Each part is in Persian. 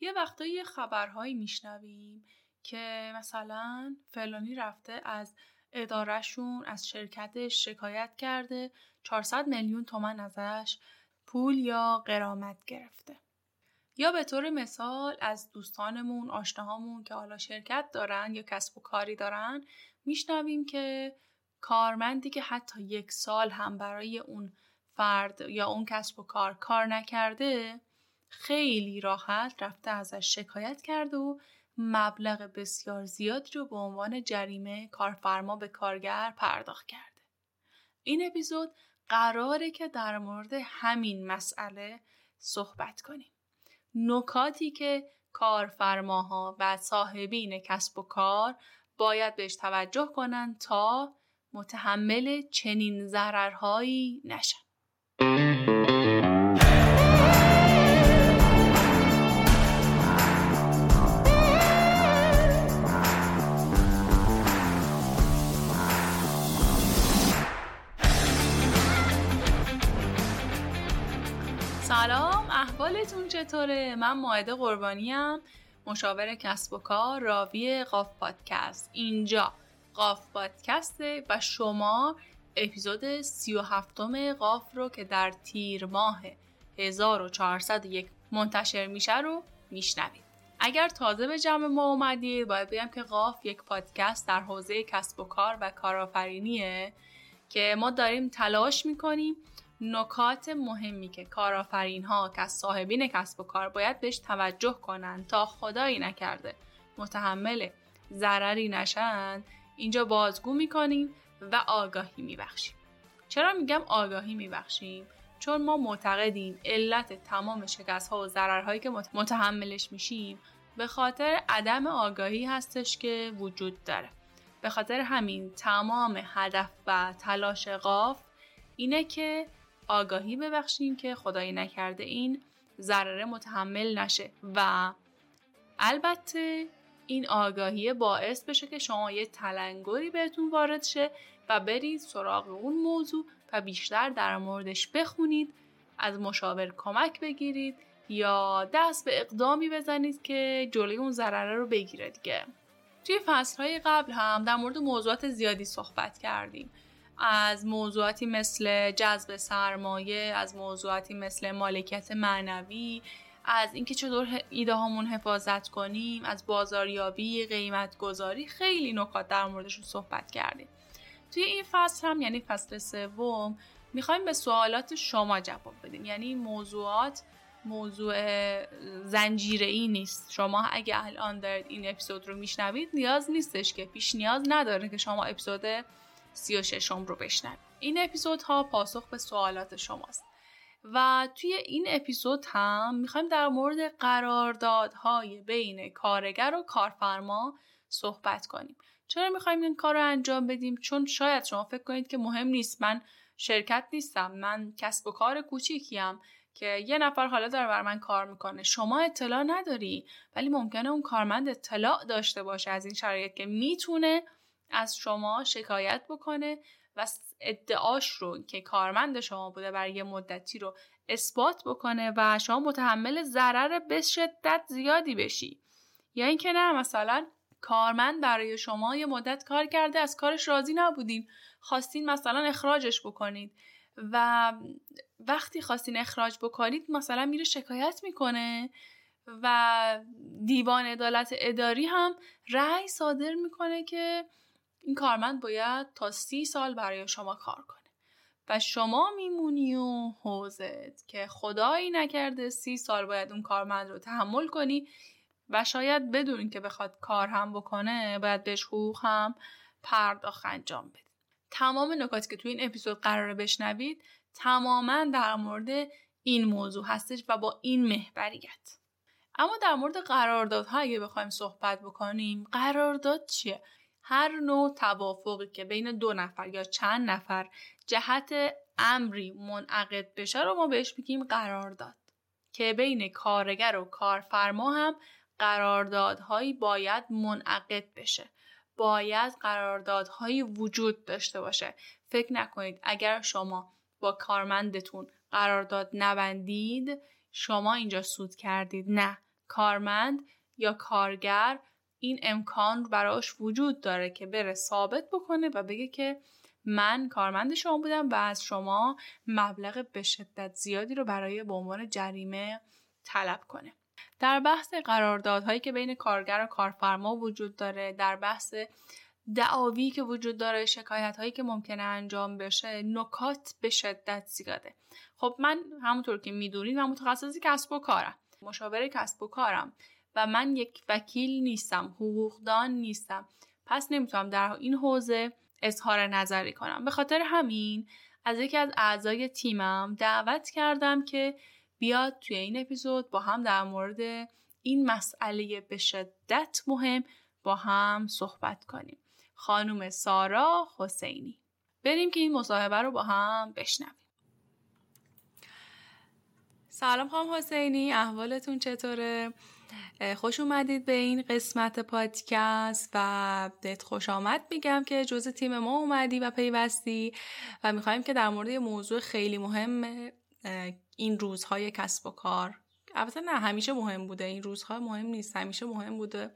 یه وقتایی خبرهایی میشنویم که مثلا فلانی رفته از ادارهشون از شرکتش شکایت کرده 400 میلیون تومن ازش پول یا قرامت گرفته. یا به طور مثال از دوستانمون آشناهامون که حالا شرکت دارن یا کسب و کاری دارن میشنویم که کارمندی که حتی یک سال هم برای اون فرد یا اون کسب و کار کار نکرده خیلی راحت رفته ازش شکایت کرده و مبلغ بسیار زیادی رو به عنوان جریمه کارفرما به کارگر پرداخت کرده. این اپیزود قراره که در مورد همین مسئله صحبت کنیم. نکاتی که کارفرماها و صاحبین کسب و کار باید بهش توجه کنند تا متحمل چنین ضررهایی نشن. احوالتون چطوره؟ من ماعده قربانیم مشاور کسب و کار راوی قاف پادکست اینجا قاف پادکسته و شما اپیزود 37 قاف رو که در تیر ماه 1401 منتشر میشه رو میشنوید اگر تازه به جمع ما اومدید باید بگم که قاف یک پادکست در حوزه کسب و کار و کارآفرینیه که ما داریم تلاش می‌کنیم نکات مهمی که کارآفرین ها که صاحبین کسب و کار باید بهش توجه کنن تا خدایی نکرده. متحمل ضرری نشن اینجا بازگو می‌کنیم و آگاهی میبخشیم. چرا میگم آگاهی میبخشیم؟ چون ما معتقدیم علت تمام شکست ها و ضررهایی که متحملش میشیم به خاطر عدم آگاهی هستش که وجود داره. به خاطر همین تمام هدف و تلاش قاف اینه که آگاهی ببخشیم که خدایی نکرده این ضرره متحمل نشه. و البته این آگاهی باعث بشه که شما یه تلنگری بهتون وارد شه و برید سراغ اون موضوع و بیشتر در موردش بخونید از مشاور کمک بگیرید یا دست به اقدامی بزنید که جلوی اون ضرره رو بگیره دیگه. توی فصلهای قبل هم در مورد موضوعات زیادی صحبت کردیم. از موضوعاتی مثل جذب سرمایه از موضوعاتی مثل مالکیت معنوی از اینکه چطور ایده هامون حفاظت کنیم از بازاریابی قیمت گذاری خیلی نکات در موردشون صحبت کردیم. توی این فصل هم یعنی فصل سوم می‌خوایم به سوالات شما جواب بدیم. یعنی موضوعات موضوع زنجیره ای نیست. شما اگه الان دارید این اپیزود رو میشنوید نیاز نیستش که پیش نیاز نداره که شما اپیزود 36 رو بشنوید این اپیزودها پاسخ به سوالات شماست. و توی این اپیزود هم می‌خوایم در مورد قراردادهای بین کارگر و کارفرما صحبت کنیم. چرا می‌خوایم این کار رو انجام بدیم؟ چون شاید شما فکر کنید که مهم نیست. من شرکت نیستم. من کسب و کار کوچیکیم که یه نفر حالا داره بر من کار می‌کنه. شما اطلاع نداری ولی ممکنه اون کارمند اطلاع داشته باشه از این شرایط که می‌تونه از شما شکایت بکنه و ادعاش رو که کارمند شما بوده برای یه مدتی رو اثبات بکنه و شما متحمل ضرر به شدت زیادی بشی. یا اینکه نه مثلا کارمند برای شما یه مدت کار کرده از کارش راضی نبودین خواستین مثلا اخراجش بکنید و وقتی خواستین اخراج بکنید مثلا میره شکایت می‌کنه و دیوان عدالت اداری هم رأی صادر می‌کنه که این کارمند باید تا سی سال برای شما کار کنه. و شما میمونی و حوزت که خدایی نکرده سی سال باید اون کارمند رو تحمل کنی و شاید بدون که بخواد کار هم بکنه باید بهش حقوق هم پرداخت انجام بده تمام نکاتی که توی این اپیزود قراره بشنوید تماما در مورد این موضوع هستش و با این محبریت اما در مورد قراردادها اگه بخوایم صحبت بکنیم قرارداد چیه؟ هر نوع توافقی که بین دو نفر یا چند نفر جهت امری منعقد بشه رو ما بهش میگیم قرارداد که بین کارگر و کارفرما هم قراردادهایی باید منعقد بشه. باید قراردادهایی وجود داشته باشه. فکر نکنید اگر شما با کارمندتون قرارداد نبندید شما اینجا سود کردید. نه کارمند یا کارگر این امکان براش وجود داره که بره ثابت بکنه و بگه که من کارمند شما بودم و از شما مبلغ به شدت زیادی رو برای به عنوان جریمه طلب کنه. در بحث قراردادهایی که بین کارگر و کارفرما وجود داره در بحث دعاوی که وجود داره شکایت هایی که ممکنه انجام بشه نکات به شدت زیاده. خب من همونطور که می‌دونید من متخصصی کسب و کارم. مشاور کسب و کارم. و من یک وکیل نیستم حقوقدان نیستم. پس نمی‌تونم در این حوزه اظهار نظری کنم. به خاطر همین از یکی از اعضای تیمم دعوت کردم که بیاد توی این اپیزود با هم در مورد این مسئله به شدت مهم با هم صحبت کنیم. خانم سارا حسینی. بریم که این مصاحبه رو با هم بشنویم. سلام خانم حسینی احوالتون چطوره؟ خوش اومدید به این قسمت پادکست و بهت خوش آمد میگم که جز تیم ما اومدی و پیوستی و می‌خوایم که در مورد موضوع خیلی مهم این روزهای کسب و کار. البته نه همیشه مهم بوده. این روزها مهم نیست همیشه مهم بوده.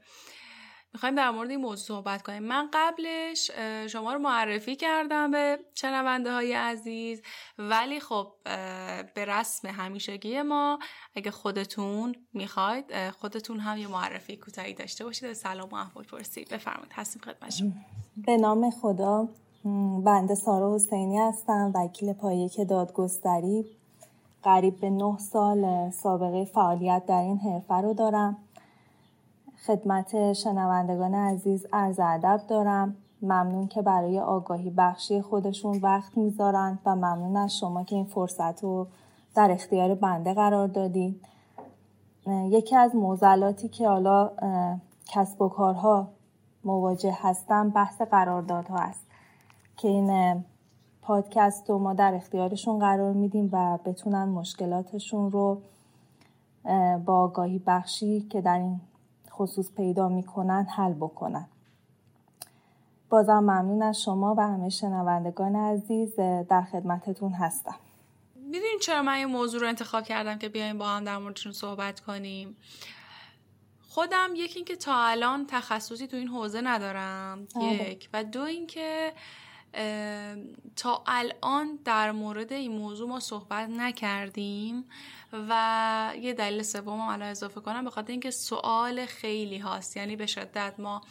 می‌خوایم در مورد این موضوع صحبت کنیم. من قبلش شما رو معرفی کردم به شنونده های عزیز ولی خب به رسم همیشگی ما اگه خودتون می‌خواید خودتون هم یه معرفی کوتاهی داشته باشید. سلام و احوال پرسید بفرمایید هستیم خدمت به نام خدا بنده سارا حسینی هستم وکیل پایک دادگستری. قریب به نه سال سابقه فعالیت در این حرفه رو دارم. خدمت شنوندگان عزیز عرض ادب دارم. ممنون که برای آگاهی بخشی خودشون وقت می‌ذارن و ممنون از شما که این فرصت رو در اختیار بنده قرار دادید یکی از موزلاتی که حالا کسب و کارها مواجه هستن بحث قراردادها است که این پادکست رو ما در اختیارشون قرار میدیم و بتونن مشکلاتشون رو با آگاهی بخشی که در این خصوص پیدا می‌کنن حل بکنن. بازم ممنون از شما و همه شنوندگان عزیز در خدمتتون هستم. می‌دونین چرا من این موضوع رو انتخاب کردم که بیایم با هم در موردشون صحبت کنیم؟ خودم یکی اینکه تا الان تخصصی تو این حوزه ندارم آره. یک. و دو اینکه تا الان در مورد این موضوع ما صحبت نکردیم. و یه دلیل سوم الان اضافه کنم به خاطر اینکه سوال خیلی هاست. یعنی به شدت ما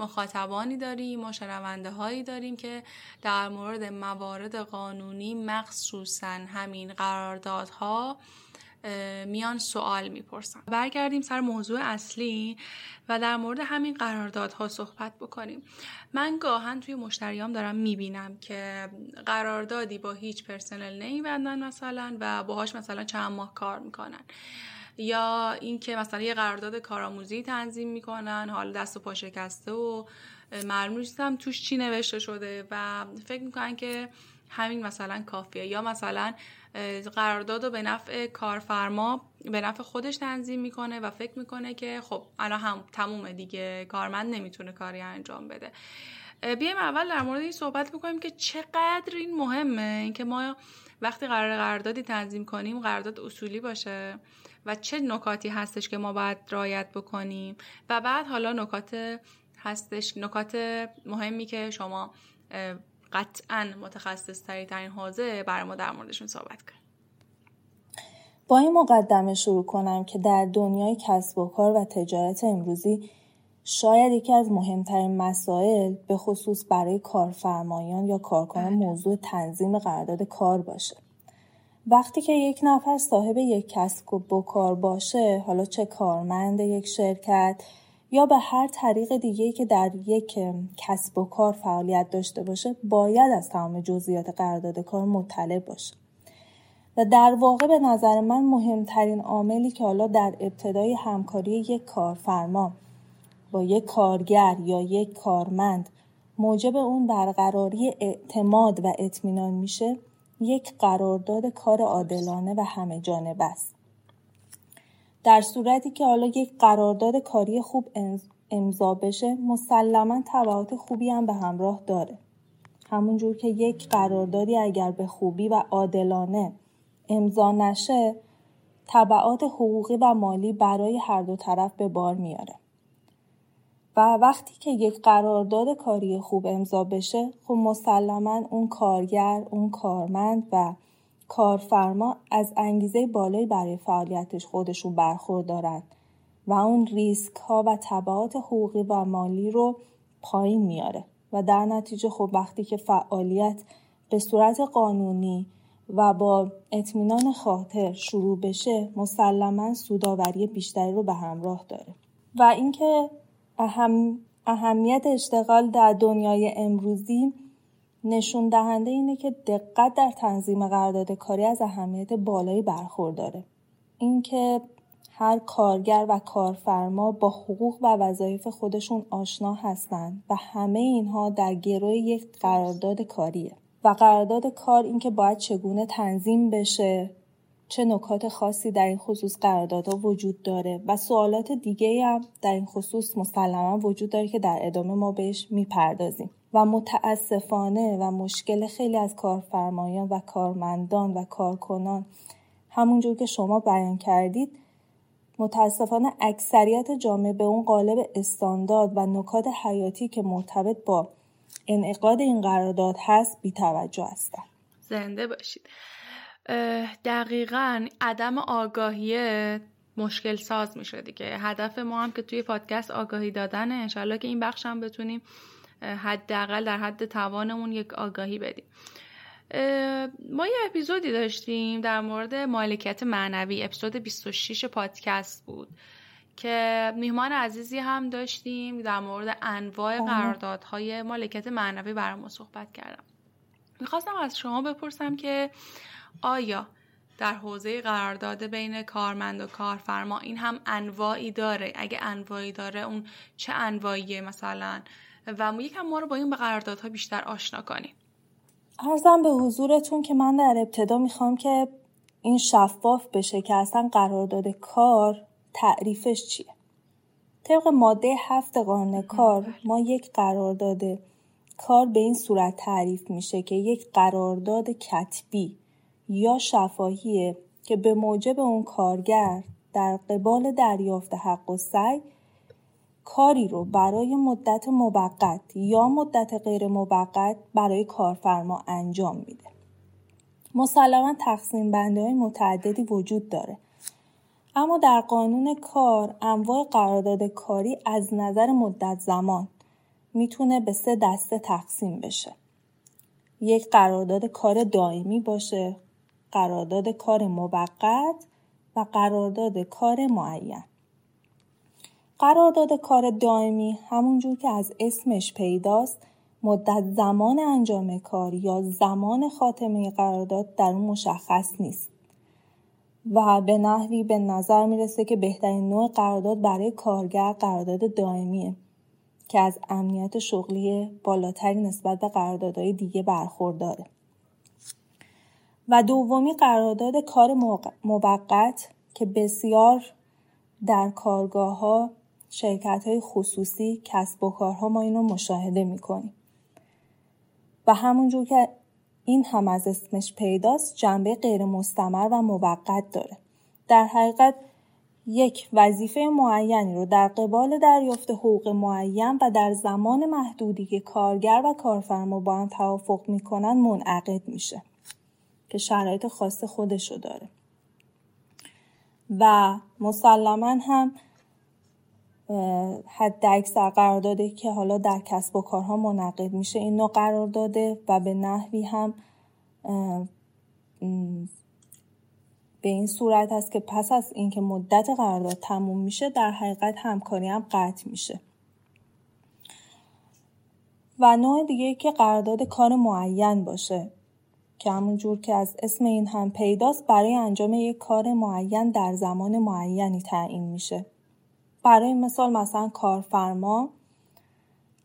مخاطبانی داریم ما شنونده هایی داریم که در مورد موارد قانونی مخصوصا همین قراردادها میان سوال می‌پرسن. برگردیم سر موضوع اصلی و در مورد همین قراردادها صحبت بکنیم. من گاهن توی مشتریام دارم می‌بینم که قراردادی با هیچ پرسنل نمیبندن مثلا و باهاش مثلا چند ماه کار می‌کنن. یا اینکه مثلا یه قرارداد کارآموزی تنظیم می‌کنن حالا دست و پا شکسته و معلوم توش چی نوشته شده و فکر می‌کنن که همین مثلا کافیه. یا مثلا قرارداد رو به نفع کارفرما به نفع خودش تنظیم می‌کنه و فکر می‌کنه که خب الان هم تمومه دیگه. کارمند نمی‌تونه کاری انجام بده. بیایم اول در مورد این صحبت می‌کنیم که چقدر این مهمه. اینکه ما وقتی قرار قراردادی تنظیم کنیم قرارداد اصولی باشه و چه نکاتی هستش که ما باید رعایت بکنیم. و بعد حالا نکات هستش نکات مهمی که شما قطعا متخصص تری در این حوزه برای ما در موردشون صحبت کنیم با این مقدمه شروع کنم که در دنیای کسب و کار و تجارت امروزی شاید یکی از مهمترین مسائل به خصوص برای کارفرمایان یا کارکنان بله. موضوع تنظیم قرارداد کار باشه وقتی که یک نفر صاحب یک کسب و کار باشه حالا چه کارمند یک شرکت یا به هر طریق دیگه که در یک کسب و کار فعالیت داشته باشه باید از تمام جزئیات قرارداد کار مطلع باشه. و در واقع به نظر من مهمترین عاملی که حالا در ابتدای همکاری یک کارفرما با یک کارگر یا یک کارمند موجب اون برقراری اعتماد و اطمینان میشه یک قرارداد کار عادلانه و همه جانبه است. در صورتی که حالا یک قرارداد کاری خوب امضا بشه مسلما تبعات خوبی هم به همراه داره. همونجور که یک قراردادی اگر به خوبی و عادلانه امضا نشه طبعات حقوقی و مالی برای هر دو طرف به بار میاره. و وقتی که یک قرارداد کاری خوب امضا بشه خب مسلما اون کارگر اون کارمند و کارفرما از انگیزه بالایی برای فعالیتش خودشون برخوردارن و اون ریسک ها و طبعات حقوقی و مالی رو پایین میاره. و در نتیجه خب وقتی که فعالیت به صورت قانونی و با اطمینان خاطر شروع بشه مسلما سوداوری بیشتری رو به همراه داره. و اینکه اهم، اهمیت اشتغال در دنیای امروزی نشون دهنده اینه که دقت در تنظیم قرارداد کاری از اهمیت بالایی برخورداره. اینکه هر کارگر و کارفرما با حقوق و وظایف خودشون آشنا هستند و همه اینها در گروه یک قرارداد کاریه. و قرارداد کار اینکه باید چگونه تنظیم بشه چه نکات خاصی در این خصوص قراردادها وجود داره و سوالات دیگه هم در این خصوص مسلما وجود داره که در ادامه ما بهش می‌پردازیم. و متاسفانه و مشکل خیلی از کارفرمایان و کارمندان و کارکنان همونجور که شما بیان کردید متاسفانه اکثریت جامعه به اون قالب استاندارد و نکات حیاتی که مرتبط با انعقاد این قرارداد هست بیتوجه هستن. زنده باشید. دقیقا عدم آگاهی مشکل ساز میشه دیگه. هدف ما هم که توی پادکست آگاهی دادنه. انشالله که این بخش هم بتونیم حداقل در حد توانمون یک آگاهی بدیم. ما یه اپیزودی داشتیم در مورد مالکیت معنوی. اپیزود 26 پادکست بود که میهمان عزیزی هم داشتیم در مورد انواع قراردادهای مالکیت معنوی برای صحبت کردم. می‌خواستم از شما بپرسم که آیا در حوزه قرارداد بین کارمند و کارفرما این هم انواعی داره؟ اگه انواعی داره اون چه انواعیه مثلا؟ و یکم ما رو با این به قراردادها بیشتر آشنا کنیم ارزم به حضورتون که من در ابتدا می‌خوام که این شفاف بشه که اصلا قرارداد کار تعریفش چیه؟ طبق ماده هفت قانون کار ما یک قرارداد کار به این صورت تعریف میشه که یک قرارداد کتبی یا شفاهیه که به موجب اون کارگر در قبال دریافت حق و سعی کاری رو برای مدت موقت یا مدت غیر موقت برای کارفرما انجام میده. مسلما تقسیم بنده های متعددی وجود داره. اما در قانون کار انواع قرارداد کاری از نظر مدت زمان می‌تونه به سه دسته تقسیم بشه. یک قرارداد کار دائمی باشه، قرارداد کار موقت و قرارداد کار معین. قرارداد کار دائمی همونجور که از اسمش پیداست مدت زمان انجام کار یا زمان خاتمه قرارداد در اون مشخص نیست. و به نحوی به نظر می‌رسه که بهترین نوع قرارداد برای کارگر قرارداد دائمیه که از امنیت شغلی بالاتری نسبت به قراردادهای دیگه برخورداره. و دومی قرارداد کار موقت که بسیار در کارگاه ها شرکت های خصوصی کسب و کارها ما این مشاهده می‌کنیم. و همونجور که این هم از اسمش پیداست جنبه غیر مستمر و موقت داره. در حقیقت یک وظیفه معینی رو در قبال دریافت حقوق معین و در زمان محدودی که کارگر و کارفرما با هم توافق می‌کنن منعقد میشه که شرایط خاص خودشو داره. و مسلما هم حد اکثر قرارداده که حالا در کسب و کارها منعقد میشه. این نوع قرار داده و به نحوی هم به این صورت هست که پس از اینکه مدت قرارداد تموم میشه در حقیقت همکاری هم قطع میشه. و نوع دیگه که قرارداد کار معین باشه که همونجور که از اسم این هم پیداست برای انجام یک کار معین در زمان معینی تعیین میشه. برای مثال مثلا کارفرما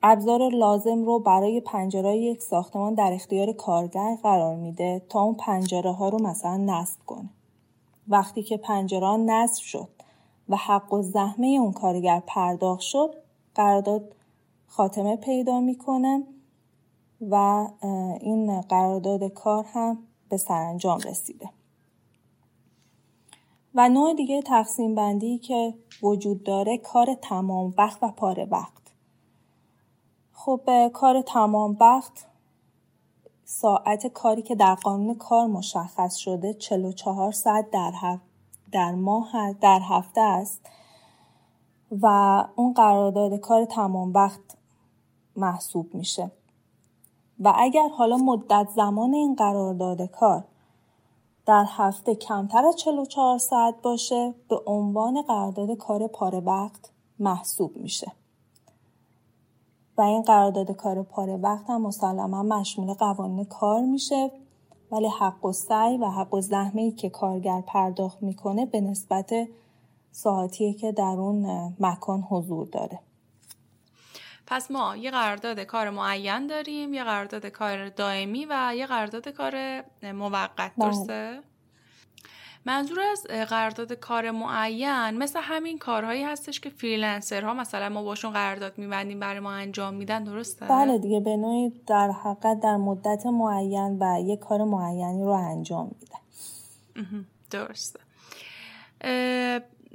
ابزار لازم رو برای پنجره یک ساختمان در اختیار کارگر قرار میده تا اون پنجره ها رو مثلا نصب کنه. وقتی که پنجره نصب شد و حق و زحمه اون کارگر پرداخت شد قرارداد خاتمه پیدا می‌کنه و این قرارداد کار هم به سرانجام رسیده. و نوع دیگه تقسیم بندی که وجود داره کار تمام وقت و پاره وقت. خب کار تمام وقت ساعت کاری که در قانون کار مشخص شده 44 ساعت در, هف... در ماه در هفته است و اون قرارداد کار تمام وقت محسوب میشه. و اگر حالا مدت زمان این قرارداد کار در هفته کمتر از 44 ساعت باشه به عنوان قرارداد کار پاره وقت محسوب میشه. و این قرارداد کار پاره وقت هم مسلما مشمول قوانین کار میشه ولی حق و سعی و حق و زحمه که کارگر پرداخت می‌کنه به نسبت ساعتیه که در اون مکان حضور داره. پس ما یه قرارداد کار معین داریم یه قرارداد کار دائمی و یه قرارداد کار موقت بله. درسته؟ منظور از قرارداد کار معین مثل همین کارهایی هستش که فریلنسرها مثلا ما باشون قرارداد میبندیم برای ما انجام میدن درسته؟ بله دیگه به نوعی در حقیقت در مدت معین و یه کار معینی رو انجام میدن درسته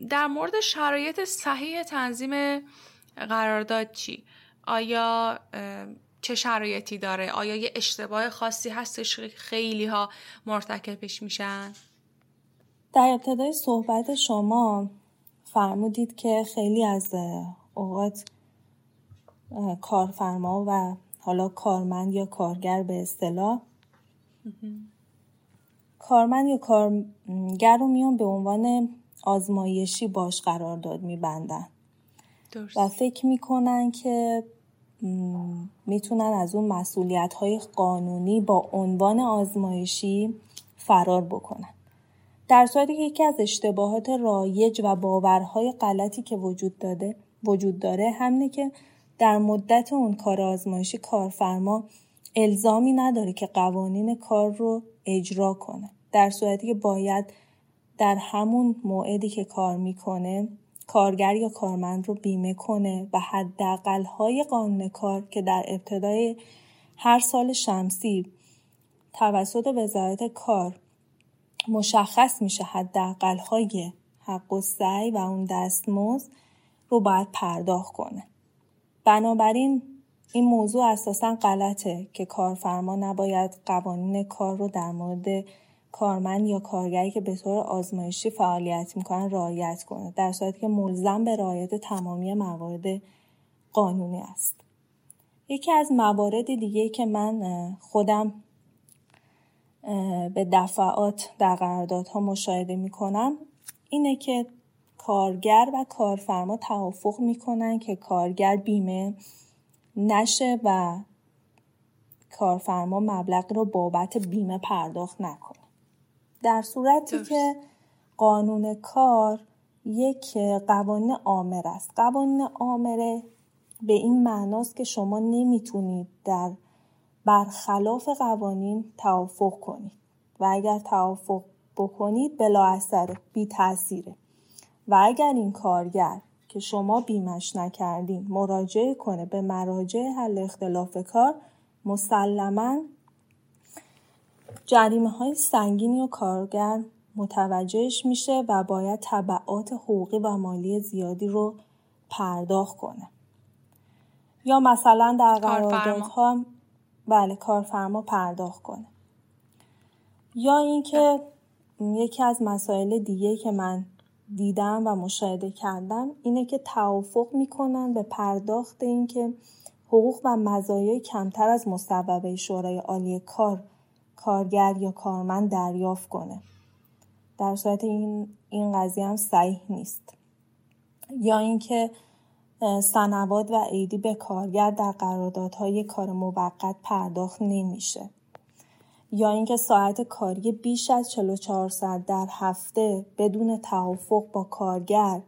در مورد شرایط صحیح تنظیم قرارداد چی؟ آیا چه شرایطی داره؟ آیا یه اشتباه خاصی هستش خیلی ها مرتکبش میشن؟ در ابتدای صحبت شما فرمودید که خیلی از اوقات کارفرما و حالا کارمند یا کارگر به اصطلاح کارمند یا کارگر رو میان به عنوان آزمایشی باش قرار داد میبندن و فکر می‌کنن که می‌تونن از اون مسئولیت های قانونی با عنوان آزمایشی فرار بکنن. در صورتی که یکی از اشتباهات رایج و باورهای غلطی که وجود داده وجود داره همینه که در مدت اون کار آزمایشی کارفرما الزامی نداره که قوانین کار رو اجرا کنه. در صورتی که باید در همون موعدی که کار می‌کنه کارگر یا کارمند رو بیمه کنه و حداقل های قانون کار که در ابتدای هر سال شمسی توسط وزارت کار مشخص میشه حداقل های حق و سعی و اون دستمزد رو باید پرداخت کنه. بنابراین این موضوع اساسا غلطه که کارفرما نباید قوانین کار رو در مورد کارمند یا کارگری که به طور آزمایشی فعالیت می‌کنن رعایت کنه در صورتی که ملزم به رعایت تمامی موارد قانونی است. یکی از موارد دیگه که من خودم به دفعات در قراردادها مشاهده می‌کنم اینه که کارگر و کارفرما توافق می‌کنن که کارگر بیمه نشه و کارفرما مبلغ رو بابت بیمه پرداخت نکنه. در صورتی که قانون کار یک قوانین آمر است. قوانین آمره به این معناست که شما نمی‌تونید در برخلاف قوانین توافق کنید. و اگر توافق بکنید بلا اثر بی تاثیره و اگر این کارگر که شما بیمش نکردین مراجعه کنه به مراجع حل اختلاف کار مسلما جریمه های سنگینی و کارگر متوجهش میشه و باید طبعات حقوقی و مالی زیادی رو پرداخت کنه. یا مثلا در قراردادها بله کارفرما پرداخت کنه. یا اینکه یکی از مسائل دیگه که من دیدم و مشاهده کردم اینه که توافق می‌کنن به پرداخت اینکه حقوق و مزایای کمتر از مصوبه شورای عالی کار کارگر یا کارمند دریافت کنه. در صورت این این قضیه هم صحیح نیست. یا اینکه سنوات و عیدی به کارگر در قراردادهای کار موقت پرداخت نمیشه. یا اینکه ساعت کاری بیش از 44 ساعت در هفته بدون توافق با کارگر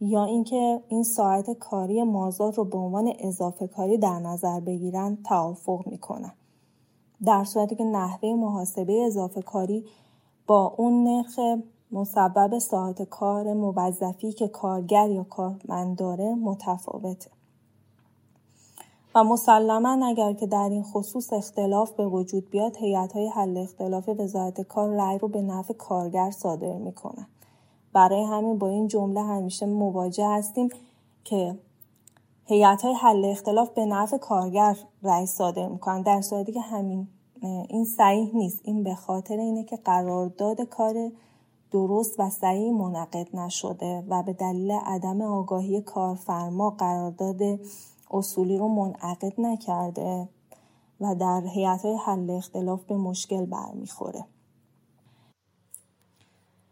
یا اینکه این ساعت کاری مازاد رو به عنوان اضافه کاری در نظر بگیرن توافق می‌کنن. در صورتی که نحوه محاسبه اضافه کاری با اون نرخ مسبب ساعت کار موظفی که کارگر یا کارمند داره متفاوته. و مسلما اگر که در این خصوص اختلاف به وجود بیاد هیئت های حل اختلاف وزارت کار رأی رو به نفع کارگر صادر می‌کنن. برای همین با این جمله همیشه مواجه هستیم که هیئت های حل اختلاف به نفع کارگر رأی صادر می‌کنن. در صورتی که همین این صحیح نیست. این به خاطر اینه که قرارداد کار درست و صحیح منعقد نشده و به دلیل عدم آگاهی کارفرما قرارداد اصولی رو منعقد نکرده و در هیئت های حل اختلاف به مشکل برمیخوره.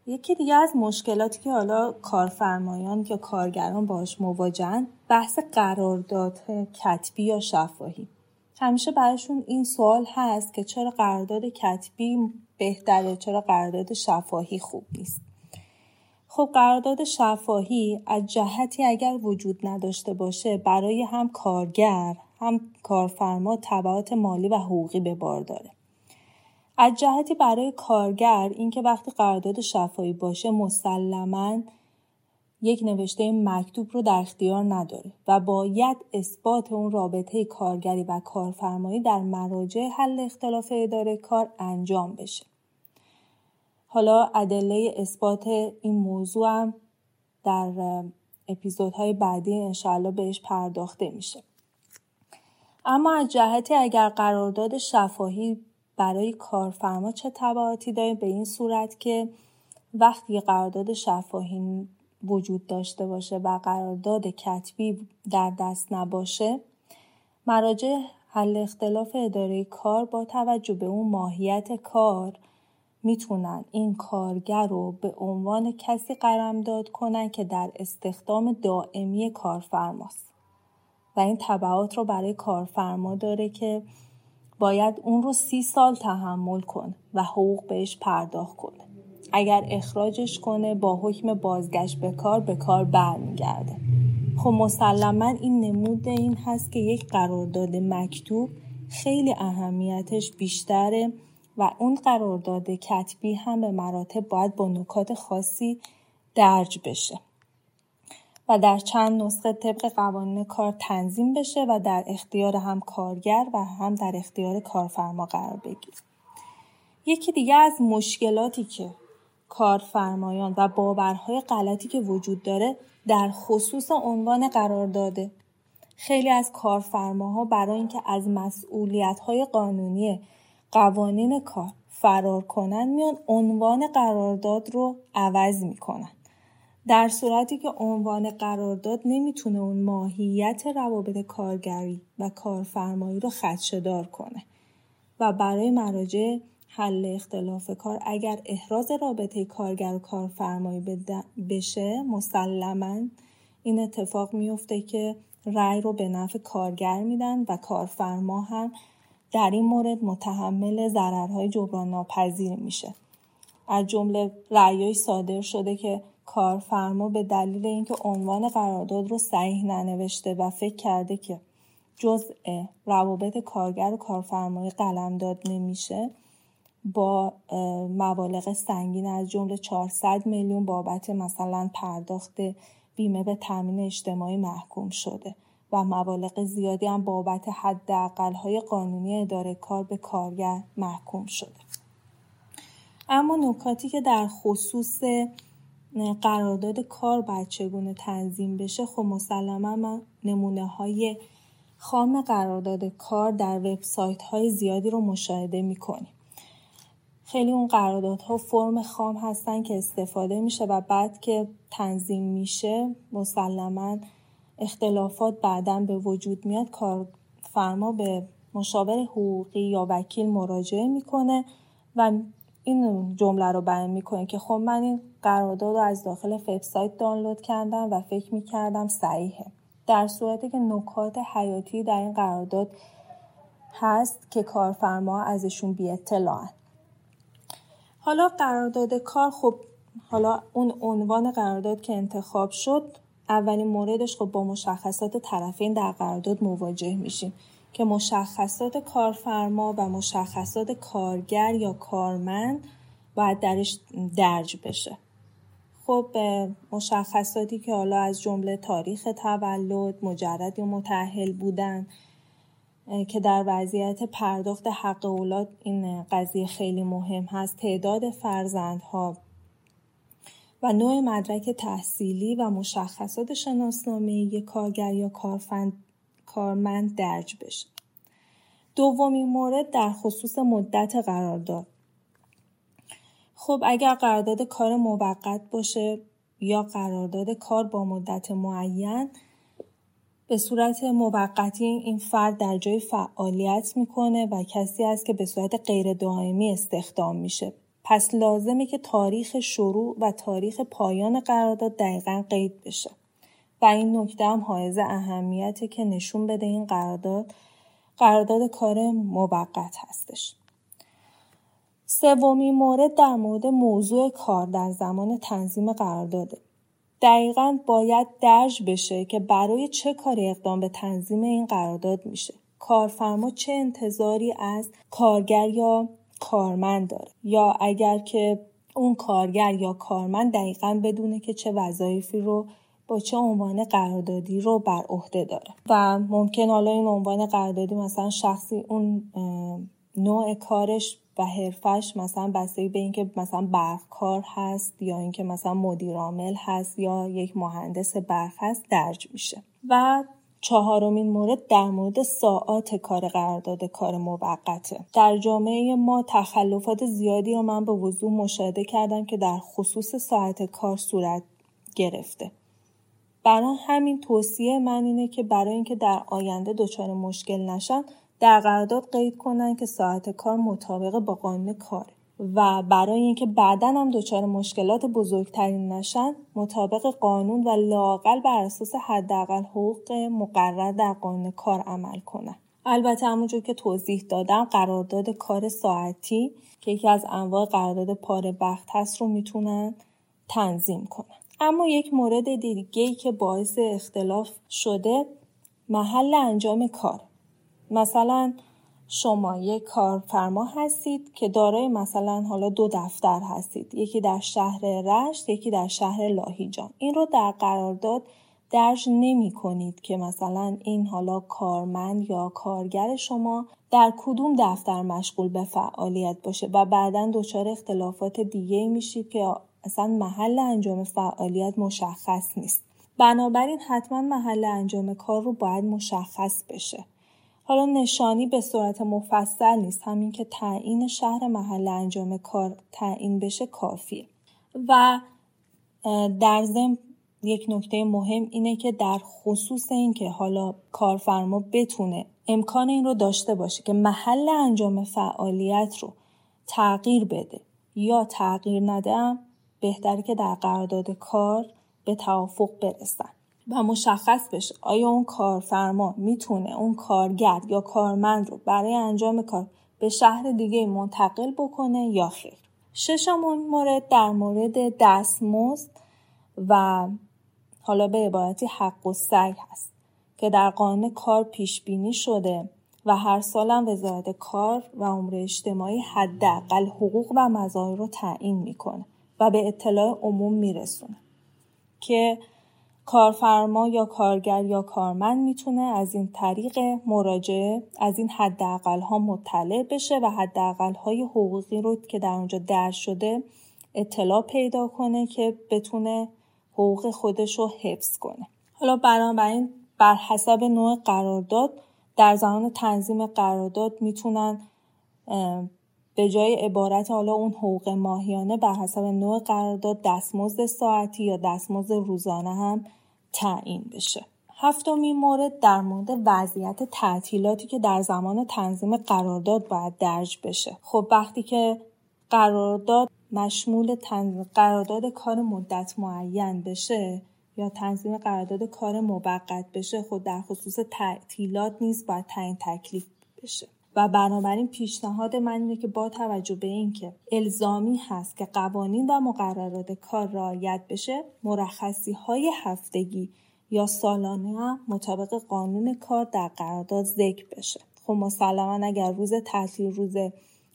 یکی دیگه از مشکلاتی که حالا کارفرمایان یا کارگران باش مواجهن بحث قرارداد کتبی یا شفاهی. همیشه براشون این سوال هست که چرا قرارداد کتبی بهتره چرا قرارداد شفاهی خوب نیست. خب قرارداد شفاهی از جهتی اگر وجود نداشته باشه برای هم کارگر هم کارفرما تبعات مالی و حقوقی به بار داره. از جهتی برای کارگر اینکه وقتی قرارداد شفاهی باشه مسلما یک نوشته مکتوب رو در اختیار نداره و باید اثبات اون رابطه کارگری و کارفرمایی در مراجع حل اختلاف اداره کار انجام بشه. حالا ادله اثبات این موضوع هم در اپیزودهای بعدی انشاءالله بهش پرداخته میشه. اما از جهتی اگر قرارداد شفاهی برای کارفرما چه تبعاتی داره به این صورت که وقتی قرارداد شفاهی وجود داشته باشه و قرارداد کتبی در دست نباشه مراجع حل اختلاف اداره کار با توجه به اون ماهیت کار می‌تونن این کارگر رو به عنوان کسی قلمداد کنن که در استخدام دائمی کارفرماست. و این تبعات رو برای کارفرما داره که باید اون رو سی سال تحمل کنه و حقوق بهش پرداخت کنه اگر اخراجش کنه با حکم بازگشت به کار به کار برمیگرده. خب مسلما این نمود این هست که یک قرارداد مکتوب خیلی اهمیتش بیشتره و اون قرارداد کتبی هم به مراتب باید با نکات خاصی درج بشه. و در چند نسخه طبق قوانین کار تنظیم بشه و در اختیار هم کارگر و هم در اختیار کارفرما قرار بگیره یکی دیگه از مشکلاتی که کارفرمایان و باورهای غلطی که وجود داره در خصوص عنوان قرار داده. خیلی از کارفرماها برای اینکه از مسئولیت‌های قانونی قوانین کار فرار کنن میان عنوان قرارداد رو عوض می‌کنن در صورتی که عنوان قرارداد نمی‌تونه اون ماهیت روابط کارگری و کارفرمایی رو خدشدار کنه و برای مراجع حل اختلاف کار اگر احراز رابطه کارگر و کارفرمایی بشه مسلما این اتفاق میفته که رأی رو به نفع کارگر میدن و کارفرما هم در این مورد متحمل ضررهای جبران ناپذیر میشه. از جمله رأیایی صادر شده که کارفرما به دلیل اینکه عنوان قرارداد رو صحیح ننوشته و فکر کرده که جزء روابط کارگر و کارفرمایی قلمداد نمیشه با مبالغ سنگین از جمله 400 میلیون بابت مثلا پرداخت بیمه به تامین اجتماعی محکوم شده و مبالغ زیادی هم بابت های قانونی اداره کار به کارگر محکوم شده. اما نکاتی که در خصوص قرارداد کار باید چگونه تنظیم بشه خب مسلما ما نمونه های خام قرارداد کار در وبسایت های زیادی رو مشاهده می‌کنیم. خیلی اون قراردادها فرم خام هستن که استفاده میشه و بعد که تنظیم میشه مسلما اختلافات بعدا به وجود میاد. کارفرما به مشاور حقوقی یا وکیل مراجعه می‌کنه و این جمله رو بیان می‌کنه که خب من این قرارداد رو از داخل وبسایت دانلود کردم و فکر می‌کردم صحیحه در صورتی که نکات حیاتی در این قرارداد هست که کارفرما ازشون بی اطلاعن. حالا قرارداد کار خب حالا اون عنوان قرارداد که انتخاب شد اولین موردش خب با مشخصات طرفین در قرارداد مواجه میشیم که مشخصات کارفرما و مشخصات کارگر یا کارمند باید درش درج بشه خب مشخصاتی که حالا از جمله تاریخ تولد مجرد یا متحل بودن که در وضعیت پرداخت حق اولاد این قضیه خیلی مهم هست تعداد فرزندها و نوع مدرک تحصیلی و مشخصات شناسنامه یک کارگر یا کارمند درج بشه. دومین مورد در خصوص مدت قرارداد خب اگر قرارداد کار موقت باشه یا قرارداد کار با مدت معین به صورت موقتی این فرد در جای فعالیت می‌کنه و کسی است که به صورت غیر دائمی استخدام میشه. پس لازمه که تاریخ شروع و تاریخ پایان قرارداد دقیقا قید بشه. و این نکته هم حائز اهمیته که نشون بده این قرارداد قرارداد کار موقت هستش. سومین مورد در مورد موضوع کار در زمان تنظیم قرارداده. دقیقا باید درج بشه که برای چه کاری اقدام به تنظیم این قرارداد میشه. کارفرما چه انتظاری از کارگر یا کارمند داره؟ یا اگر که اون کارگر یا کارمند دقیقا بدونه که چه وظایفی رو با چه عنوان قراردادی رو بر عهده داره. و ممکن حالا این عنوان قراردادی مثلا شخصی اون نوع کارش و حرفش مثلا بستگی به اینکه مثلا برقکار هست یا اینکه مثلا مدیر عامل هست یا یک مهندس برق هست درج میشه. و چهارمین مورد در مورد ساعات کار قرارداد کار موقته. در جامعه ما تخلفات زیادی رو من به وضوح مشاهده کردم که در خصوص ساعت کار صورت گرفته. برای همین توصیه من اینه که برای اینکه در آینده دچار مشکل نشن در قرارداد قید کنن که ساعت کار مطابق با قانون کاره و برای اینکه بعدا هم دچار مشکلات بزرگتری نشن مطابق قانون و لاقل بر اساس حداقل حقوق مقرر در قانون کار عمل کنن. البته همونجور که توضیح دادم قرارداد کار ساعتی که یکی از انواع قرارداد پاره بخت هست رو می‌تونن تنظیم کنن. اما یک مورد دیگه که باعث اختلاف شده محل انجام کار. مثلا شما یک کارفرما هستید که دارای مثلا حالا دو دفتر هستید. یکی در شهر رشت یکی در شهر لاهیجان این رو در قرارداد درج نمی کنید که مثلا این حالا کارمند یا کارگر شما در کدوم دفتر مشغول به فعالیت باشه و بعدا دچار اختلافات دیگه میشید که اصلا محل انجام فعالیت مشخص نیست. بنابراین حتما محل انجام کار رو باید مشخص بشه. حالا نشانی به صورت مفصل نیست. همین که تعیین شهر محل انجام کار تعیین بشه کافیه. و در ضمن یک نکته مهم اینه که در خصوص اینکه حالا کارفرما بتونه امکان این رو داشته باشه که محل انجام فعالیت رو تغییر بده یا تغییر ندم بهتره که در قرارداد کار به توافق برسن. و مشخص بشه. آیا اون کارفرما می‌تونه اون کارگر یا کارمند رو برای انجام کار به شهر دیگه منتقل بکنه یا خیر؟ ششمون مورد در مورد دستمزد و حالا به عبارتی حق و سعی هست که در قانون کار پیش بینی شده و هر سالم وزارت کار و امور اجتماعی حداقل حقوق و مزایا رو تعیین می‌کنه و به اطلاع عموم میرسونه که کارفرما یا کارگر یا کارمند می‌تونه از این طریق مراجعه از این حداقل ها مطلع بشه و حداقل های حقوقی رو که در اونجا در شده اطلاع پیدا کنه که بتونه حقوق خودش رو حفظ کنه. حالا بنابراین بر حسب نوع قرارداد در زمان تنظیم قرارداد می‌تونن به جای عبارت حالا اون حقوق ماهیانه بر حسب نوع قرارداد دستمزد ساعتی یا دستمزد روزانه هم تعیین بشه. هفتمین مورد در مورد وضعیت تعطیلاتی که در زمان تنظیم قرارداد باید درج بشه. خب وقتی که قرارداد مشمول تنظیم قرارداد کار مدت معین بشه یا تنظیم قرارداد کار موقت بشه خود در خصوص تعطیلات نیز باید تعیین تکلیف بشه. و بنابراین پیشنهاد من اینه که با توجه به اینکه الزامی هست که قوانین و مقررات کار رعایت بشه مرخصی های هفتگی یا سالانه مطابق قانون کار در قرارداد ذکر بشه. خب مسلما اگر روز تعطیل روز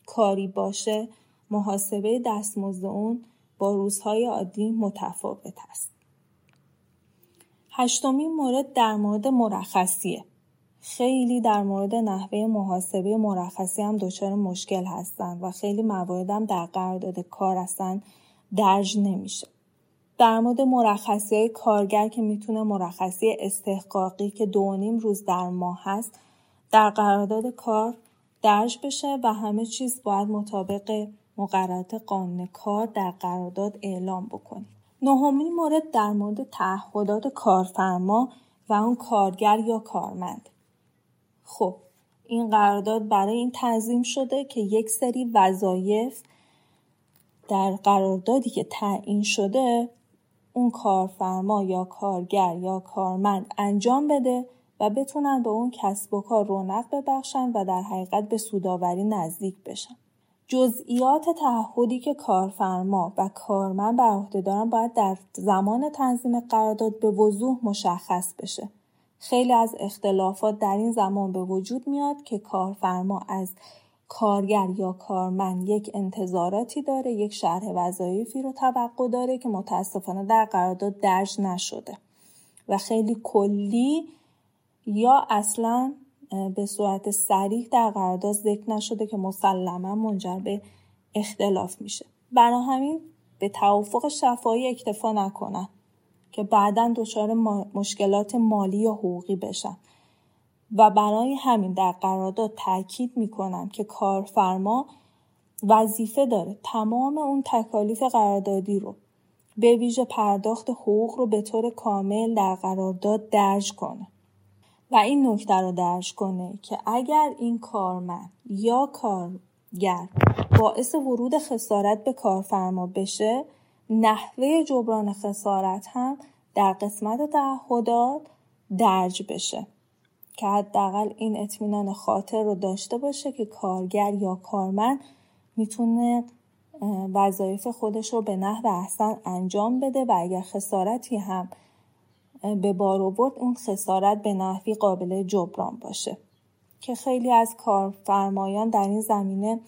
کاری باشه محاسبه دستمزد اون با روزهای عادی متفاوت است. هشتمین مورد در مورد مرخصیه. خیلی در مورد نحوه محاسبه مرخصی هم دچار مشکل هستن و خیلی موارد هم در قرارداد کار هستن درج نمیشه در مورد مرخصی های کارگر که می‌تونه مرخصی استحقاقی که دو نیم روز در ماه هست در قرارداد کار درج بشه و همه چیز باید مطابق مقررات قانون کار در قرارداد اعلام بکنید. نهمین مورد در مورد تعهدات کارفرما و اون کارگر یا کارمند. خب این قرارداد برای این تنظیم شده که یک سری وظایف در قراردادی که تعیین شده اون کارفرما یا کارگر یا کارمند انجام بده و بتونن به اون کسب و کار رونق ببخشن و در حقیقت به سوداوری نزدیک بشن. جزئیات تعهدی که کارفرما و کارمند بر عهده دارن باید در زمان تنظیم قرارداد به وضوح مشخص بشه. خیلی از اختلافات در این زمان به وجود میاد که کارفرما از کارگر یا کارمند یک انتظاراتی داره یک شرح وظایفی رو توقع داره که متاسفانه در قرارداد درج نشده. و خیلی کلی یا اصلا به صورت سریح در قرارداد ذکر نشده که مسلما منجر به اختلاف میشه. برای همین به توافق شفایی اکتفا نکنن. که بعدا دچار مشکلات مالی یا حقوقی بشن و برای همین در قرارداد تاکید می‌کنم که کارفرما وظیفه داره تمام اون تکالیف قراردادی رو به ویژه پرداخت حقوق رو به طور کامل در قرارداد درج کنه. و این نکته رو درج کنه که اگر این کارمند یا کارگر باعث ورود خسارت به کارفرما بشه نحوه جبران خسارت هم در قسمت تعهدات درج بشه. که حداقل این اطمینان خاطر رو داشته باشه که کارگر یا کارمند می‌تونه وظایف خودش رو به نحو احسن انجام بده و اگر خسارتی هم به بار آورد اون خسارت به نحوی قابل جبران باشه. که خیلی از کارفرمایان در این زمینه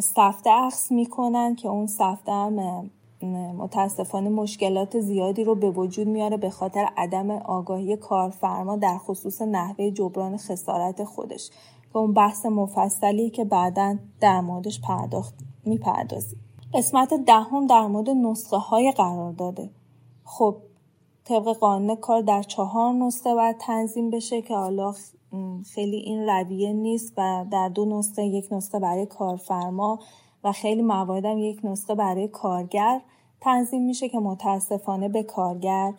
سفته اخص می‌کنن که اون سفته هم متاسفانه مشکلات زیادی رو به وجود میاره به خاطر عدم آگاهی کارفرما در خصوص نحوه جبران خسارت خودش. که اون بحث مفصلی که بعدا در موردش پرداخت می‌پردازیم. قسمت دهم در مورد نسخه های قرار داده. خب طبق قانون کار در چهار نسخه باید تنظیم بشه که حالا خیلی این رویه نیست و در دو نسخه یک نسخه برای کارفرما و خیلی مواردم یک نسخه برای کارگر تنظیم میشه که متاسفانه به کارگر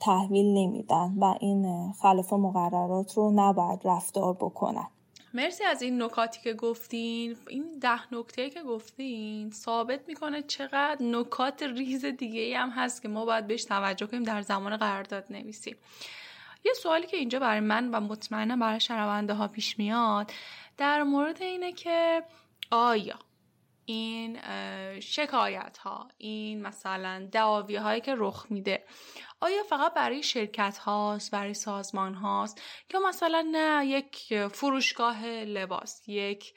تحویل نمیدن و این خلاف مقررات رو نباید رفتار بکنن. مرسی از این نکاتی که گفتین. این ده نکته که گفتین ثابت می‌کنه چقدر نکات ریز دیگه هم هست که ما باید بهش توجه کنیم در زمان قرارداد نویسیم. یه سوالی که اینجا برای من و مطمئنا برای شنونده ها پیش میاد در مورد اینه که آیا این شکایت ها این مثلا دعاوی هایی که رخ میده. آیا فقط برای شرکت هاست برای سازمان هاست؟ یا مثلا نه یک فروشگاه لباس یک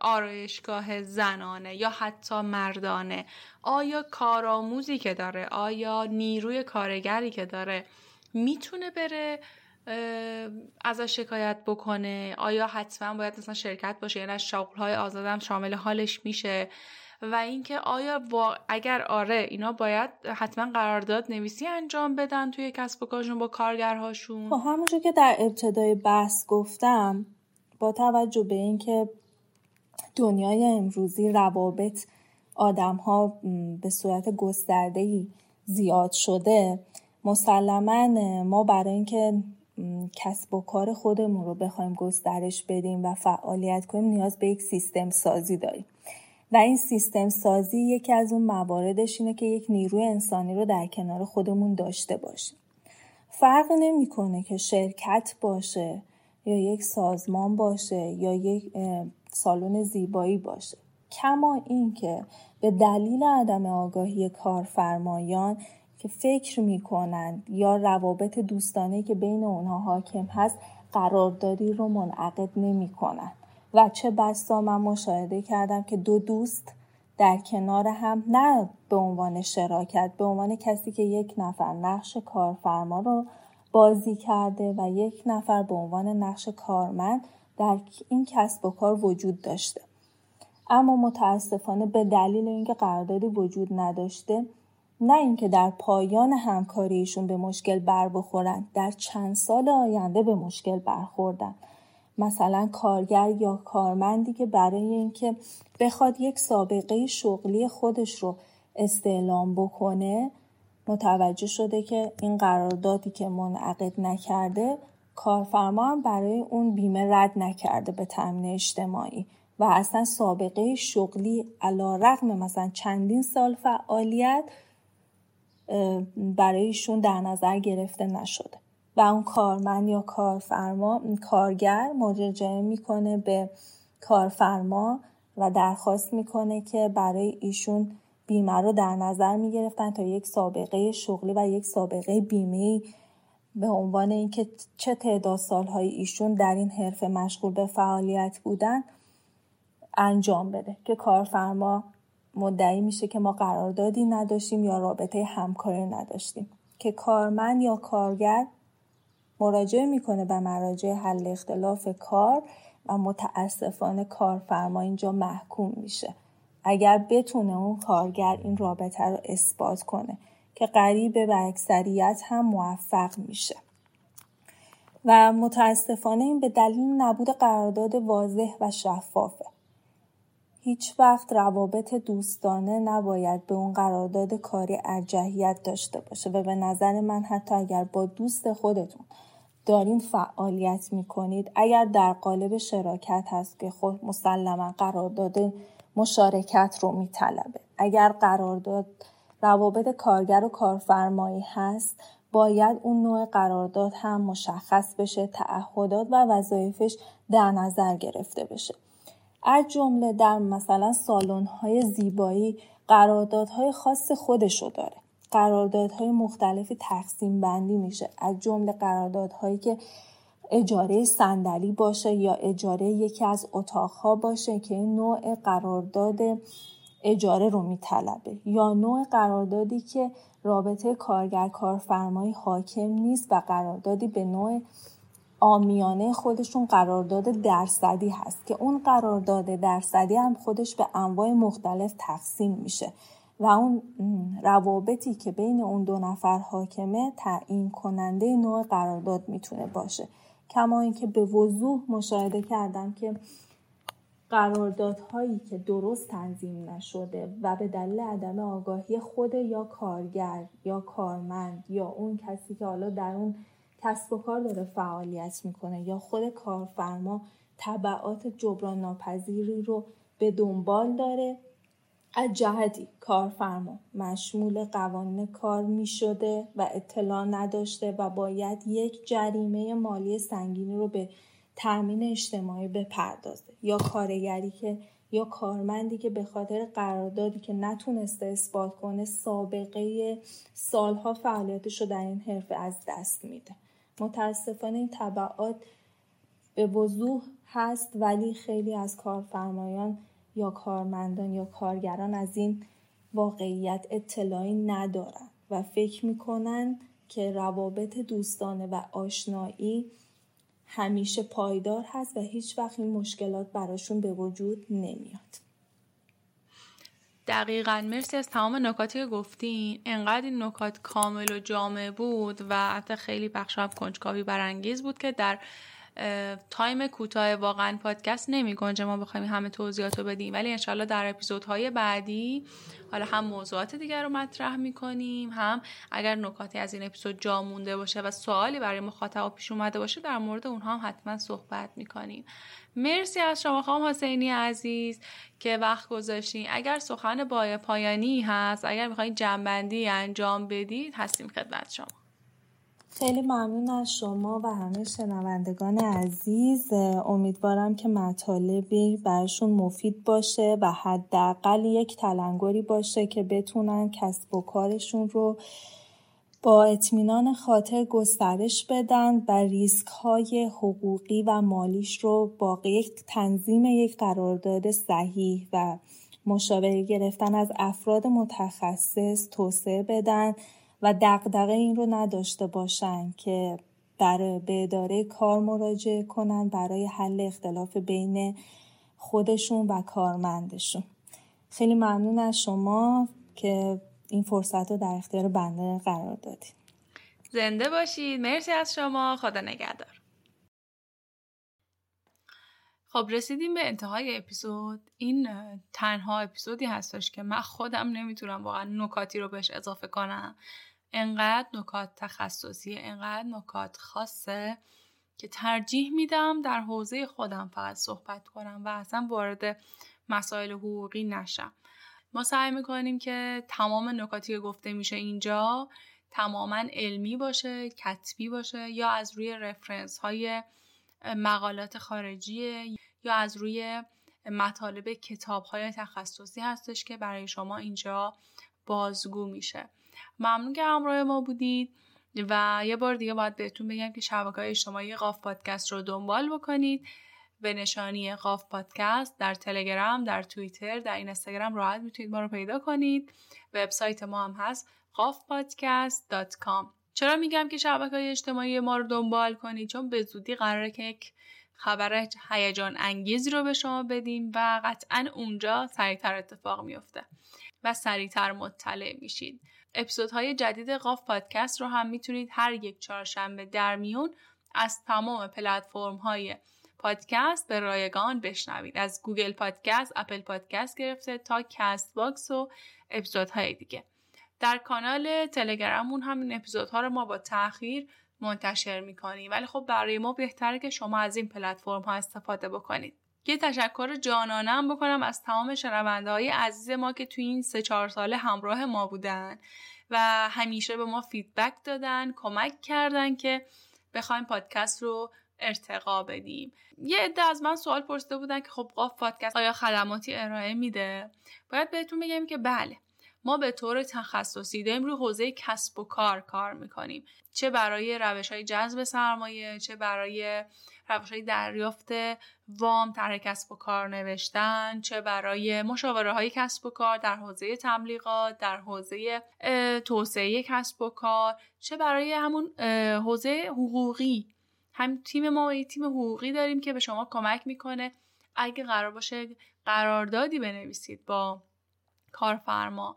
آرایشگاه زنانه یا حتی مردانه؟ آیا کارآموزی که داره آیا نیروی کارگری که داره می‌تونه بره؟ ازش شکایت بکنه. آیا حتما باید مثلا شرکت باشه؟ یعنی شغل های آزادم شامل حالش میشه. و اینکه آیا اگر آره اینا باید حتما قرارداد نویسی انجام بدن توی کسب و کارشون با کارگرهاشون؟ خب همونجور که در ابتدای بحث گفتم با توجه به اینکه دنیای امروزی روابط آدم ها به صورت گسترده زیاد شده مسلما ما برای اینکه کسب و کار خودمون رو بخوایم گسترش بدیم و فعالیت کنیم نیاز به یک سیستم سازی داریم. و این سیستم سازی یکی از اون مواردش اینه که یک نیروی انسانی رو در کنار خودمون داشته باشیم. فرق نمی‌کنه که شرکت باشه یا یک سازمان باشه یا یک سالن زیبایی باشه. کما اینکه به دلیل عدم آگاهی کارفرمایان که فکر می‌کنند یا روابط دوستانه که بین اونها حاکم هست قراردادی رو منعقد نمی‌کنن و چه بسا من مشاهده کردم که دو دوست در کنار هم نه به عنوان شراکت به عنوان کسی که یک نفر نقش کارفرما رو بازی کرده و یک نفر به عنوان نقش کارمند در این کسب و کار وجود داشته. اما متاسفانه به دلیل اینکه قراردادی وجود نداشته نه اینکه در پایان همکاریشون به مشکل بر بخورن در چند سال آینده به مشکل برخوردن. مثلا کارگر یا کارمندی که برای اینکه بخواد یک سابقه شغلی خودش رو استعلام بکنه متوجه شده که این قراردادی که منعقد نکرده کارفرما هم برای اون بیمه رد نکرده به تامین اجتماعی و اصلا سابقه شغلی علا رقم مثلا چندین سال فعالیت برایشون در نظر گرفته نشده. و اون کارمند یا کارفرما کارگر مراجعه می‌کنه به کارفرما و درخواست می‌کنه که برای ایشون بیمه رو در نظر می‌گرفتن تا یک سابقه شغلی و یک سابقه بیمه به عنوان اینکه چه تعداد سالهای ایشون در این حرفه مشغول به فعالیت بودن انجام بده. که کارفرما مدعی میشه که ما قراردادی نداشتیم یا رابطه همکاری نداشتیم. که کارمند یا کارگر مراجعه می‌کنه به مراجع حل اختلاف کار و متاسفانه کارفرما اینجا محکوم میشه. اگر بتونه اون کارگر این رابطه رو اثبات کنه که قریب به اکثریت هم موفق میشه. و متاسفانه این به دلیل نبود قرارداد واضح و شفافه. هیچ وقت روابط دوستانه نباید به اون قرارداد کاری ارجحیت داشته باشه و به نظر من حتی اگر با دوست خودتون دارین فعالیت می‌کنید اگر در قالب شراکت هست که خود مسلما قرارداد مشارکت رو میطلبه. اگر قرارداد روابط کارگر و کارفرمایی هست باید اون نوع قرارداد هم مشخص بشه تعهدات و وظایفش در نظر گرفته بشه. از جمله در مثلا سالن های زیبایی قراردادهای خاص خودشو داره. قراردادهای مختلفی تقسیم بندی میشه. از جمله قراردادهایی که اجاره صندلی باشه یا اجاره یکی از اتاقها باشه که این نوع قرارداد اجاره رو میطلبه یا نوع قراردادی که رابطه کارگر کارفرمایی حاکم نیست و قراردادی به نوع آمیانه خودشون قرارداد درصدی هست که اون قرارداد درصدی هم خودش به انواع مختلف تقسیم میشه و اون روابطی که بین اون دو نفر حاکمه تعیین کننده نوع قرارداد می‌تونه باشه. کما اینکه به وضوح مشاهده کردم که قراردادهایی که درست تنظیم نشده و به دلیل عدم آگاهی خود یا کارگر یا کارمند یا اون کسی که حالا در اون کسب و کار داره فعالیت می‌کنه یا خود کارفرما طبعات جبران ناپذیری رو به دنبال داره. از جهتی کارفرما مشمول قوانین کار می شده و اطلاع نداشته و باید یک جریمه مالی سنگینی رو به تأمین اجتماعی بپردازه. یا کارگری که یا کارمندی که به خاطر قراردادی که نتونسته اثبات کنه سابقه سالها فعالیتش رو در این حرفه از دست میده. متاسفانه این طبعات به وضوح هست ولی خیلی از کارفرمایان یا کارمندان یا کارگران از این واقعیت اطلاعی ندارن و فکر می‌کنن که روابط دوستانه و آشنایی همیشه پایدار هست و هیچ وقت این مشکلات براشون به وجود نمیاد. دقیقا. مرسی از تمام نکاتی که گفتین. انقدر این نکات کامل و جامع بود و حتی خیلی بخش کنجکاوی برانگیز بود که در تایم کوتاه واقعا پادکست نمی گنجه. ما بخوایم همه توضیحات رو بدیم. ولی انشالله در اپیزودهای بعدی حالا هم موضوعات دیگر رو مطرح می‌کنیم هم اگر نکاتی از این اپیزود جا مونده باشه و سوالی برای مخاطب پیش اومده باشه در مورد اونها هم حتما صحبت می‌کنیم. مرسی از شما خانم حسینی عزیز که وقت گذاشتین. اگر سخن بای پایانی هست اگر می‌خواین جنبندی انجام بدید هستیم خدمت شما. خیلی ممنون از شما و همه شنوندگان عزیز. امیدوارم که مطالبی براشون مفید باشه و حداقل یک تلنگری باشه که بتونن کسب و کارشون رو با اطمینان خاطر گسترش بدن و ریسک های حقوقی و مالیش رو با یک تنظیم یک قرارداد صحیح و مشاوره گرفتن از افراد متخصص توسعه بدن. و دقدقه این رو نداشته باشن که برای به اداره کار مراجعه کنن برای حل اختلاف بین خودشون و کارمندشون. خیلی ممنون از شما که این فرصت رو در اختیار بنده قرار دادید زنده باشید. مرسی از شما. خدا نگهدار. خب رسیدیم به انتهای اپیزود. این تنها اپیزودی هستش که من خودم نمی‌تونم واقعا نکاتی رو بهش اضافه کنم. انقدر نکات تخصصی انقدر نکات خاصه که ترجیح میدم در حوزه خودم فقط صحبت کنم و اصلا وارد مسائل حقوقی نشم. ما سعی می‌کنیم که تمام نکاتی که گفته میشه اینجا تماما علمی باشه کتبی باشه یا از روی رفرنس های مقالات خارجی یا از روی مطالب کتاب های تخصصی هستش که برای شما اینجا بازگو میشه. ممنون که همراه ما بودید و یه بار دیگه باید بهتون بگم که شبکه های اجتماعی قاف پادکست رو دنبال بکنید. به نشانی قاف پادکست در تلگرام در توییتر در اینستاگرام راحت می‌تونید ما رو پیدا کنید. وبسایت ما هم هست qafpodcast.com چرا میگم که شبکه های اجتماعی ما رو دنبال کنید؟ چون به زودی قراره که یک خبر هیجان انگیزی رو به شما بدیم و قطعا اونجا سریعتر اتفاق میفته و سریعتر مطلع میشید. اپیزودهای جدید قاف پادکست رو هم می‌تونید هر یک چهارشنبه در میون از تمام پلتفرم های پادکست به رایگان بشنوید. از Google Podcast، Apple Podcast گرفته تا Castbox و اپیزودهای دیگه. در کانال تلگراممون هم این اپیزودها رو ما با تاخیر منتشر می‌کنیم. ولی خب برای ما بهتره که شما از این پلتفرم ها استفاده بکنید. یه تشکر جانانم بکنم از تمام شنونده های عزیز ما که توی این سه چهار ساله همراه ما بودن و همیشه به ما فیدبک دادن کمک کردن که بخوایم پادکست رو ارتقا بدیم. یه عده از من سوال پرسیده بودن که خب قاف پادکست آیا خدماتی ارائه میده؟ باید بهتون بگم که بله ما به طور تخصصی داریم روی حوزه کسب و کار کار می‌کنیم. چه برای روش های جذب سرمایه چه برای روش دریافت وام طرح کسب و کار نوشتن چه برای مشاوره های کسب و کار در حوزه تبلیغات در حوزه توسعه کسب و کار چه برای همون حوزه حقوقی. هم تیم ما یه تیم حقوقی داریم که به شما کمک می‌کنه. اگه قرار باشه قراردادی بنویسید با کارفرما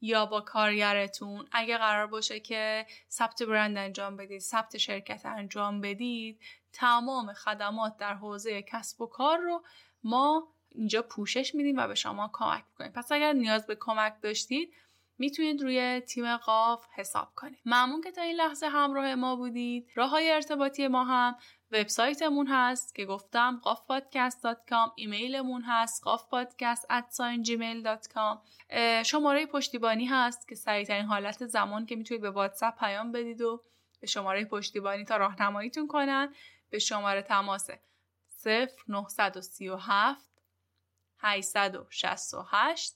یا با کارگرتون. اگه قرار باشه که ثبت برند انجام بدید ثبت شرکت انجام بدید تمام خدمات در حوزه کسب و کار رو ما اینجا پوشش میدیم و به شما کمک می‌کنیم. پس اگر نیاز به کمک داشتید می‌تونید روی تیم قاف حساب کنید. ممنون که تا این لحظه همراه ما بودید. راه های ارتباطی ما هم وبسایتمون هست که گفتم قافپادکست.com ایمیلمون هست قافپادکست@gmail.com شماره پشتیبانی هست که سریعترین حالت زمان که می‌تونید به واتساپ پیام بدید و به شماره پشتیبانی تا راهنماییتون کنن. به شماره تماس 0937 868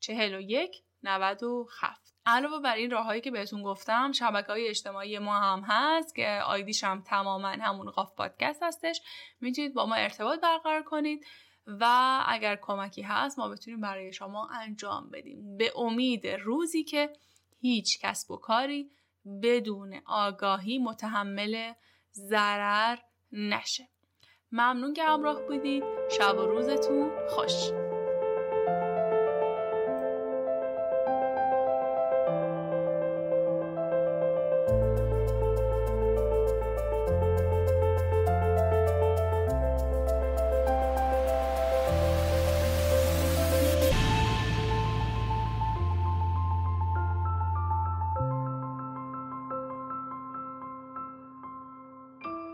41 97 علاوه بر این راههایی که بهتون گفتم شبکه های اجتماعی ما هم هست که آیدیش هم تماما همون قاف پادکست هستش. می‌تونید با ما ارتباط برقرار کنید و اگر کمکی هست ما بتونیم برای شما انجام بدیم. به امید روزی که هیچ کسب و کاری بدون آگاهی متحمل ضرر نشه. ممنون که همراه بودید. شب و روزتون خوش.